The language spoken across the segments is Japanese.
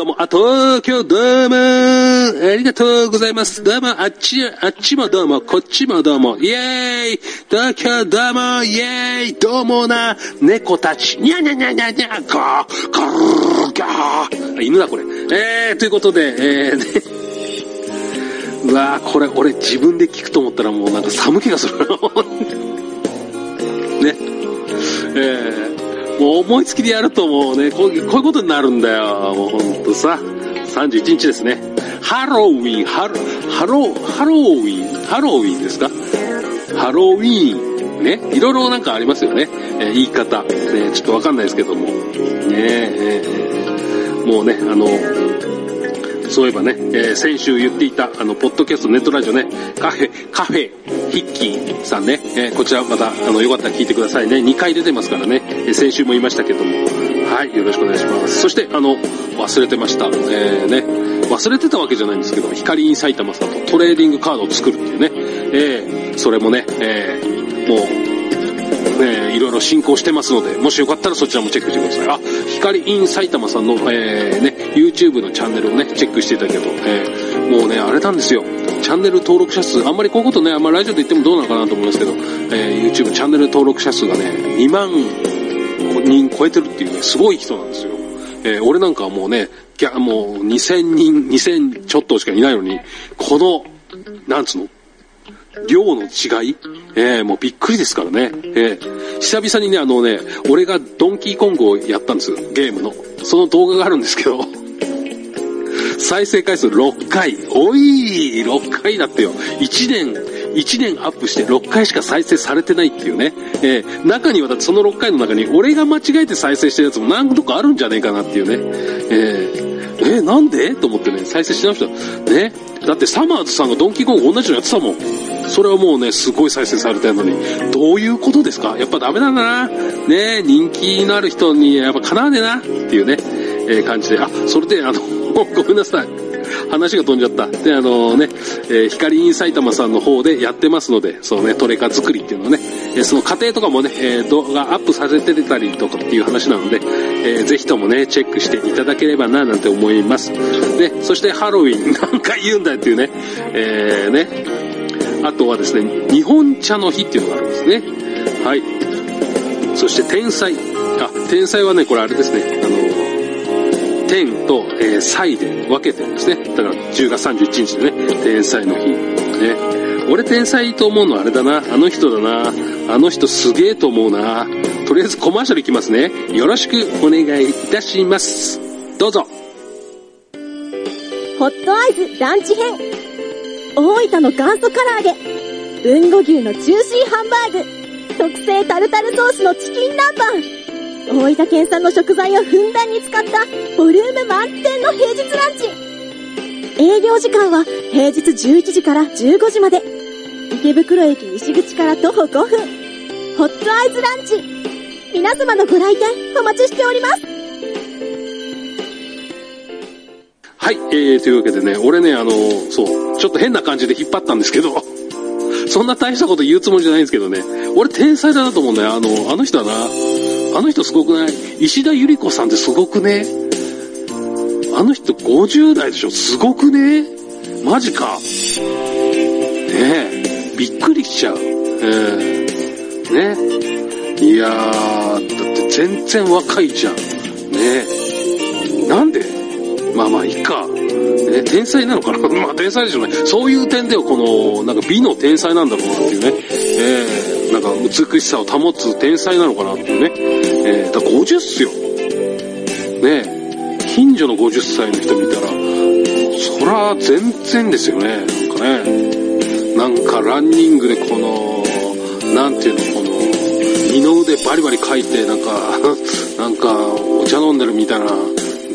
どうも、あ、東京どうも、ありがとうございます。どうも、あっち、あっちもどうも、こっちもどうも、イェーイ東京どうも、イェーイどうもな、猫たち、にゃにゃにゃにゃにゃ、ゴー、ゴー、ゴー。犬だこれ。えー、ということで、えー、ね、うわーこれ、俺自分で聞くと思ったらもうなんか寒気がするな。ね。えー、もう思いつきでやるともうね、こういうことになるんだよ。もうほんとさ。31日ですね。ハロウィン、ハロ、ハロ、ハロウィン、ハロウィンですか？ハロウィン。ね。いろいろなんかありますよね。えー言い方。ね、ちょっとわかんないですけども。ねえーもうね、あの、そういえばね、えー先週言っていた、あの、ポッドキャスト、ネットラジオね、カフェ、カフェ、ヒッキーさんね、えーこちらまた、あの、よかったら聞いてくださいね。2回出てますからね、え先週も言いましたけども、はい、よろしくお願いします。そして、あの、忘れてました。えーね、忘れてたわけじゃないんですけど、光イン埼玉さんとトレーディングカードを作るっていうね、えーそれもね、えーもう、えーいろいろ進行してますので、もしよかったらそちらもチェックしてください。あ、光イン埼玉さんの、えーね、YouTube のチャンネルをね、チェックしていただけると、えーもうね、あれなんですよ。チャンネル登録者数、あんまりこういうことね、あんまりラジオで言ってもどうなのかなと思いますけど、えー YouTube チャンネル登録者数がね、2万人超えてるっていうね、すごい人なんですよ。えー俺なんかはもうね、ギャもう2000人、2000ちょっとしかいないのに、この、なんつうの量の違い？えー、もうびっくりですからね。えー、久々にね、あのね、俺がドンキーコングをやったんですゲームの。その動画があるんですけど、再生回数6回。おい !6 回だってよ。1年、1年アップして6回しか再生されてないっていうね。えー、中にはだってその6回の中に俺が間違えて再生してるやつも何度かあるんじゃねえかなっていうね。えー、えなんで？と思ってね、再生し直した。ね？だってサマーズさんがドンキーコング同じのやってたもん。それはもうね、すごい再生されてるのに、どういうことですか？やっぱダメなんだな。ね人気のある人にやっぱかなわねえな。っていうね、えー感じで。あ、それで、あの、ごめんなさい。話が飛んじゃった。で、あのね、えー光イン埼玉さんの方でやってますので、そうね、トレカ作りっていうのをね、えその過程とかもね、え動画アップさせてたりとかっていう話なので、えーぜひともね、チェックしていただければな、なんて思います。で、そしてハロウィン、何回言うんだよっていうね、えーね、あとはですね、日本茶の日っていうのがあるんですね。はい。そして天才。あ、天才はね、これあれですね、あの、天と、えー、祭で分けてるんですね。だから10月31日でね、天才の日。ね。俺天才と思うのはあれだな。あの人だな。あの人すげえと思うな。とりあえずコマーシャルいきますね。よろしくお願いいたします。どうぞ。ホットアイズランチ編。大分の元祖唐揚げ。豊後牛のジューシーハンバーグ。特製タルタルソースのチキン南蛮。大分県産の食材をふんだんに使ったボリューム満点の平日ランチ。営業時間は平日11時から15時まで。池袋駅西口から徒歩5分。ホットアイズランチ。皆様のご来店お待ちしております。はい、えー、というわけでね、俺ね、あの、そう、ちょっと変な感じで引っ張ったんですけど、そんな大したこと言うつもりじゃないんですけどね、俺天才だなと思うんだよ。あの、あの人はな、あの人すごくない？石田ゆり子さんってすごくね？あの人50代でしょ？すごくね？マジか。ねえ、びっくりしちゃう。ええねいやー、だって全然若いじゃん。ねえ。なんで？まあまあいいか。ね、天才なのかな？まあ天才でしょうね。そういう点ではこの、なんか美の天才なんだろうなっていうね。えー、なんか美しさを保つ天才なのかなっていうね。えー、だから50っすよ。ね近所の50歳の人見たら、そら全然ですよね。なんかね。なんかランニングでこの、なんていうの、この、二の腕バリバリ書いて、なんか、なんか、お茶飲んでるみたいな、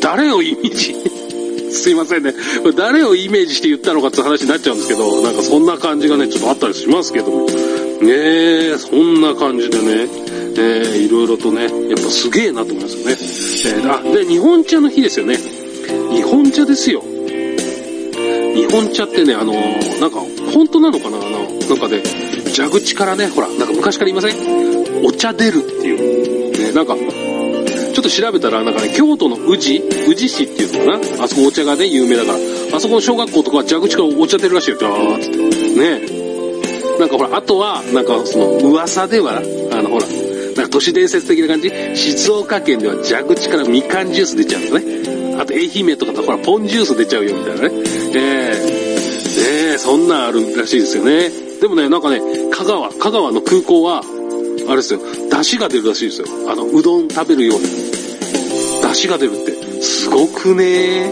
誰をイメージ？すいませんね。誰をイメージして言ったのかって話になっちゃうんですけど、なんかそんな感じがね、ちょっとあったりしますけども。ねえ、そんな感じでね、えー、いろいろとね、やっぱすげえなと思いますよね。えー、あ、で、日本茶の日ですよね。日本茶ですよ。日本茶ってね、あのーなんか、本当なのかな？あの、なんかね、蛇口からね、ほら、なんか昔から言いません？お茶出るっていう。ね、なんか、ちょっと調べたら、なんかね、京都の宇治宇治市っていうのかなあそこお茶がね、有名だから。あそこの小学校とかは蛇口からお茶出るらしいよ、ガーッって。ねなんかほら、あとは、なんかその、噂では、あのほら、なんか都市伝説的な感じ静岡県では蛇口からみかんジュース出ちゃうんだね。あと愛媛とかだほら、ポンジュース出ちゃうよみたいなね。えー、ねそんなんあるらしいですよね。でもね、なんかね、香川、香川の空港は、あれですよ、出汁が出るらしいですよ。あの、うどん食べるように。汁が出るって、すごくね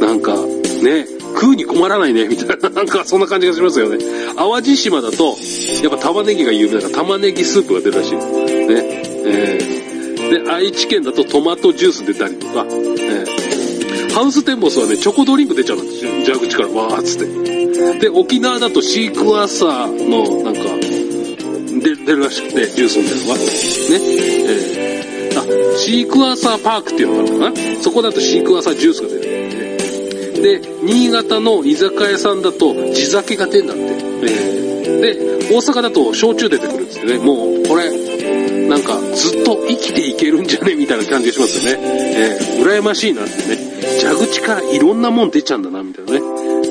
なんか、ね、食うに困らないね、みたいな、なんかそんな感じがしますよね。淡路島だと、やっぱ玉ねぎが有名だから玉ねぎスープが出るらしい。ね。えー、で、愛知県だとトマトジュース出たりとか、えー、ハウステンボスはね、チョコドリンク出ちゃうんですよ。蛇口からわーっつって。で、沖縄だとシークワーサーの、なんか、出るらしくて、ジュースみたいなのが。ね。えー、シークワーサーパークっていうのがあるのかな？そこだとシークワーサージュースが出るん。で、新潟の居酒屋さんだと地酒が出るんだって。え、で、大阪だと焼酎出てくるんですよね。もう、これ、なんか、ずっと生きていけるんじゃね？みたいな感じがしますよね。えー、羨ましいなってね。蛇口からいろんなもん出ちゃうんだな、みたいなね。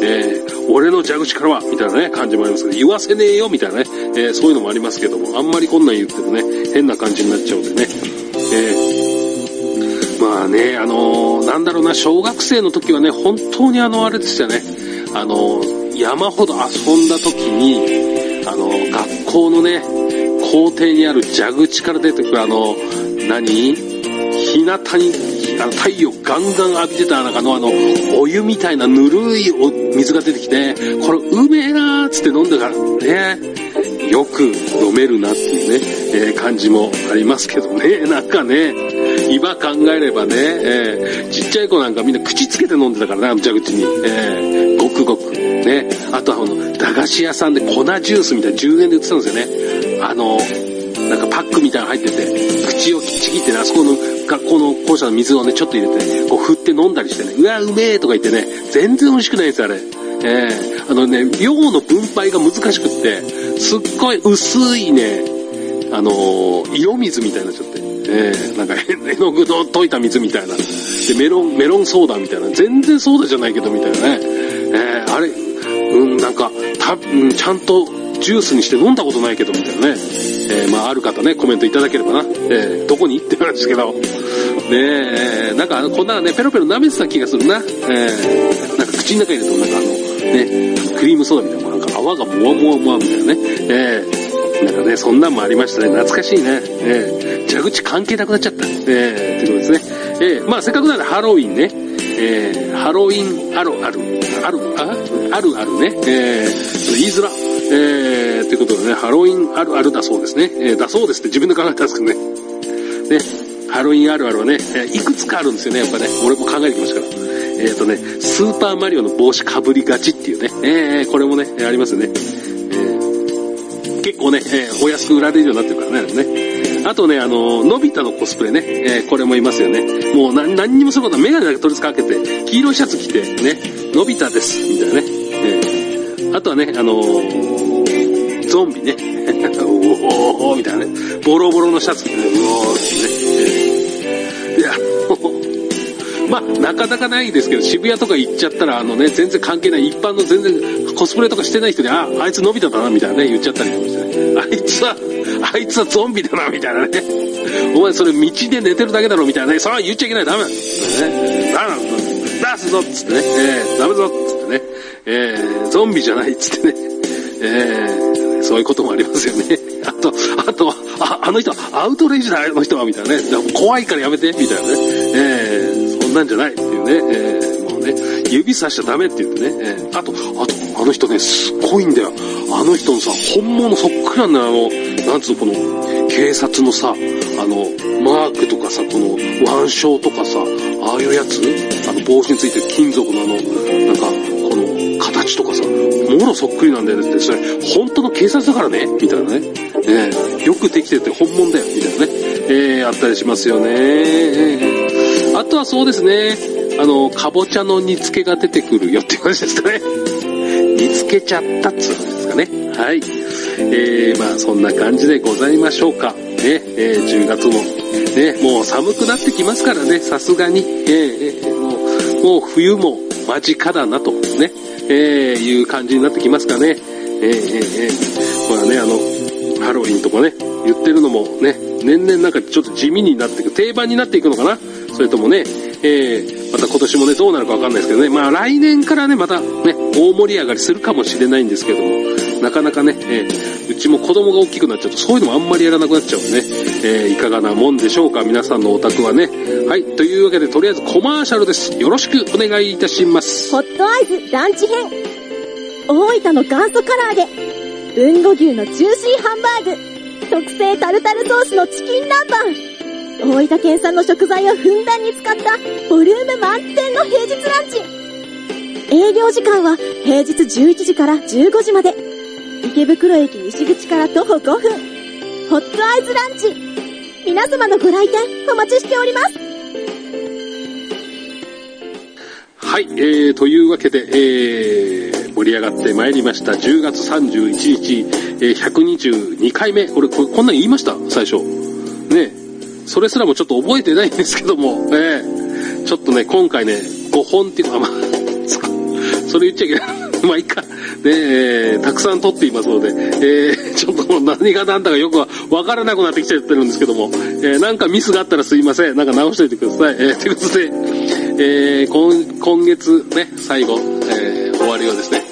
えー、俺の蛇口からは、みたいなね、感じもありますけど、言わせねえよ、みたいなね。えー、そういうのもありますけども、あんまりこんなん言ってもね、変な感じになっちゃうんでね。えーまあね、あのー、なんだろうな、小学生の時はね、本当にあの、あれですよね、あのー、山ほど遊んだ時に、あのー、学校のね、校庭にある蛇口から出てくるあの、何？日向に、あの、太陽ガンガン浴びてた中のあの、お湯みたいなぬるいお水が出てきて、これうめえなーっつって飲んだからね、よく飲めるなっていうね、えー、感じもありますけどね、なんかね、今考えればね、えー、ちっちゃい子なんかみんな口つけて飲んでたからね、あの蛇口に。えー、ごくごく。ね。あとはあの、駄菓子屋さんで粉ジュースみたいな10円で売ってたんですよね。あの、なんかパックみたいなの入ってて、口をちぎってね、あそこの学校の校舎の水をね、ちょっと入れてね、こう振って飲んだりしてね、うわ、うめえとか言ってね、全然美味しくないですあれ。えー、あのね、量の分配が難しくって、すっごい薄いね、あのー、色水みたいになっちゃって。えー、なんか絵の具の溶いた水みたいな。で、メロン、メロンソーダみたいな。全然ソーダじゃないけどみたいなね。えー、あれ、うん、なんか、た、うん、ちゃんとジュースにして飲んだことないけどみたいなね。えー、まあ、ある方ね、コメントいただければな。えー、どこにって話ですけど。ねえ、なんか、こんなね、ペロペロ舐めてた気がするな。えー、なんか口の中入れると、なんかあの、ね、クリームソーダみたいな、なんか泡がもわもわもわみたいなね。えー、なんかね、そんなんもありましたね。懐かしいね。えー、蛇口関係なくなっちゃった。えー、ということですね。えー、まあせっかくなんでハロウィンね。えー、ハロウィンあるある、ある、ああるあるね。えー、言いづら。えー、ということでね、ハロウィンあるあるだそうですね。えー、だそうですって自分で考えたんですけどね。ね、ハロウィンあるあるはね、えー、いくつかあるんですよね、やっぱね。俺も考えてきましたから。えっ、ー、とね、スーパーマリオの帽子かぶりがちっていうね。えー、これもね、ありますよね。えー、結構ね、えー、お安く売られるようになってるからね。あとね、あの、のび太のコスプレね、えー、これもいますよね。もう何何にもすることはメガネだけ取り付かけて、黄色いシャツ着て、ね、のび太です、みたいなね。えー、あとはね、あのー、ゾンビね。う おーみたいなね。ボロボロのシャツ着てね、うおーってねまあ、なかなかないですけど、渋谷とか行っちゃったら、あのね、全然関係ない、一般の全然コスプレとかしてない人に、あ、あいつのび太だな、みたいなね、言っちゃったりとかしてね。あいつは、あいつはゾンビだな、みたいなね。お前それ道で寝てるだけだろ、みたいなね。それは言っちゃいけない、ダメだ。ね。ダメだ。出すぞつってね。えー、ダメぞつってね。えー、ゾンビじゃないっつってね。えー、そういうこともありますよね。あと、あとは、あ、あの人、アウトレイジだ、あの人は、みたいなね。怖いからやめて、みたいなね。えー、なんじゃないっていうね。えー、もうね、指さしちゃダメって言ってね。えー、あと、あと、あの人ね、すっごいんだよ。あの人のさ、本物そっくりなんだよ。あの、なんつうの、この、警察のさ、あの、マークとかさ、この、腕章とかさ、ああいうやつ？あの、帽子についてる金属のあの、なんか、この、形とかさ、もろそっくりなんだよって、それ、本当の警察だからね？みたいなね。えー、よくできてて本物だよ、みたいなね。えー、あったりしますよね。えー、あとはそうですね、あの、かぼちゃの煮付けが出てくるよっていう感じですかね。煮付けちゃったっつうんですかね。はい。えー、まあそんな感じでございましょうか。ね。えー10月も、ね、もう寒くなってきますからね、さすがに、えーえーもう、もう冬も間近だなと、ね、えーいう感じになってきますかね。えーえーえー。まあね、あの、ハロウィンとかね、言ってるのもね、年々なんかちょっと地味になっていく、定番になっていくのかな。それともね、えー、また今年もね、どうなるかわかんないですけどね、まあ来年からね、またね、大盛り上がりするかもしれないんですけども、なかなかね、えーうちも子供が大きくなっちゃうと、そういうのもあんまりやらなくなっちゃうんでね、えーいかがなもんでしょうか、皆さんのお宅はね。はい、というわけで、とりあえずコマーシャルです。よろしくお願いいたします。ホットアイズランチ編。大分の元祖唐揚げ。豊後牛のジューシーハンバーグ。特製タルタルソースのチキン南蛮。大分県産の食材をふんだんに使ったボリューム満点の平日ランチ。営業時間は平日11時から15時まで。池袋駅西口から徒歩5分。ホットアイズランチ。皆様のご来店お待ちしております。はい、えー、というわけで、えー、盛り上がってまいりました。10月31日、えー、122回目。俺こ、こんなん言いました？最初。ねえそれすらもちょっと覚えてないんですけども、えー、ちょっとね、今回ね、5本っていうか、まあ、それ言っちゃいけない。まあ、いいか。ねえーたくさん撮っていますので、えー、ちょっともう何が何だかよくわわからなくなってきちゃってるんですけども、えー、なんかミスがあったらすいません。なんか直しといてください。えー、ということで、えー、今、今月ね、最後、えー、終わりはですね、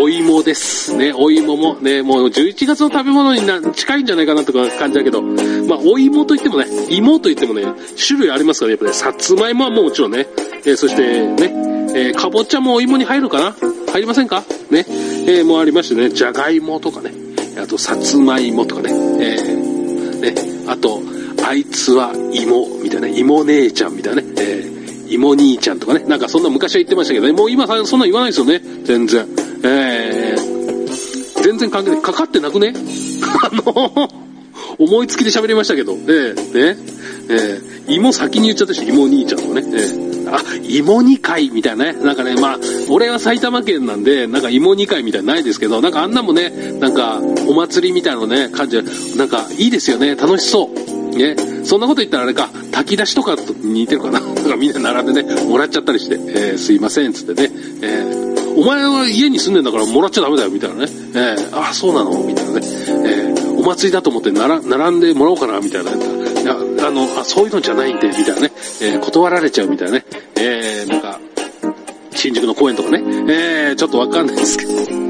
お芋です。ね、お芋もね、もう11月の食べ物にな近いんじゃないかなとか感じだけど、まあ、お芋といってもね、芋といってもね、種類ありますからね、やっぱね、さつまいもはもちろんね、えーそしてね、えーかぼちゃもお芋に入るかな？入りませんか？ね、えーもありましてね、じゃがいもとかね、あとさつまいもとかね、えーね、あと、あいつは芋、みたいな、芋姉ちゃんみたいなね、えー芋兄ちゃんとかね、なんかそんな昔は言ってましたけどね、もう今そんな言わないですよね、全然。えー、全然関係ない。かかってなくね？あの、思いつきで喋りましたけど、えー、ね、えー、芋先に言っちゃったし、芋兄ちゃんとかね、えー、あ、芋煮会みたいなね、なんかね、まあ、俺は埼玉県なんで、なんか芋煮会みたいないですけど、なんかあんなもね、なんか、お祭りみたいなのね、感じ、なんか、いいですよね、楽しそう。ね、そんなこと言ったらあれか、炊き出しとかと似てるかな。なんかみんな並んでね、もらっちゃったりして、えー、すいません、つってね、えー、お前は家に住んでんだからもらっちゃダメだよ、みたいなね。えー、あ、そうなの？みたいなね。えー、お祭りだと思ってなら並んでもらおうかな、みたいな。いや、あの、あ、そういうのじゃないんで、みたいなね。えー、断られちゃうみたいなね。えー、なんか、新宿の公園とかね。えー、ちょっとわかんないですけど。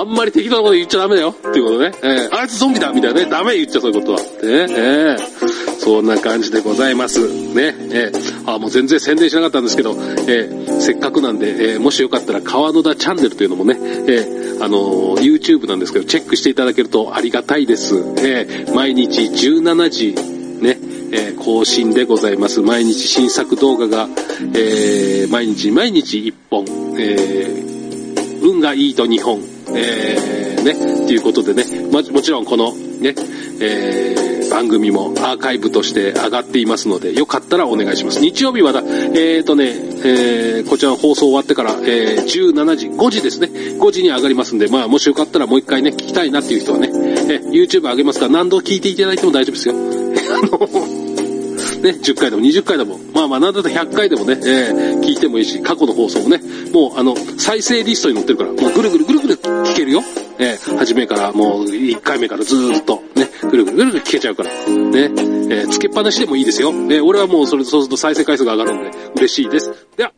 あ、んまり適当なこと言っちゃダメだよっていうことね。えー、あいつゾンビだみたいなね。ダメ言っちゃそういうことは。ね、えー、そんな感じでございます。ね、えー、あ、もう全然宣伝しなかったんですけど、えー、せっかくなんで、えー、もしよかったら川野田チャンネルというのもね、えー、あのー YouTube なんですけど、チェックしていただけるとありがたいです。えー、毎日17時、ね、えー更新でございます。毎日新作動画が、えー毎日毎日1本、えー運がいいと2本、えー、ね、っていうことでね、ま、もちろんこのね、えー番組もアーカイブとして上がっていますので、よかったらお願いします。日曜日はだ、えーとね、えーこちらの放送終わってから、えー17時、5時ですね、5時に上がりますんで、まあ、もしよかったらもう一回ね、聞きたいなっていう人はね、えー YouTube 上げますから何度聞いていただいても大丈夫ですよ。あのね、10回でも20回でも、まあまあ、なんだったら100回でもね、えー聞いてもいいし、過去の放送もね、もう、あの、再生リストに載ってるから、もうぐるぐるぐるぐる聞けるよ。えー初めから、もう、1回目からずーっと、ね、ぐるぐるぐるぐる聞けちゃうから、ね、えーつけっぱなしでもいいですよ。えー俺はもう、それ、そうすると再生回数が上がるんで、嬉しいです。では、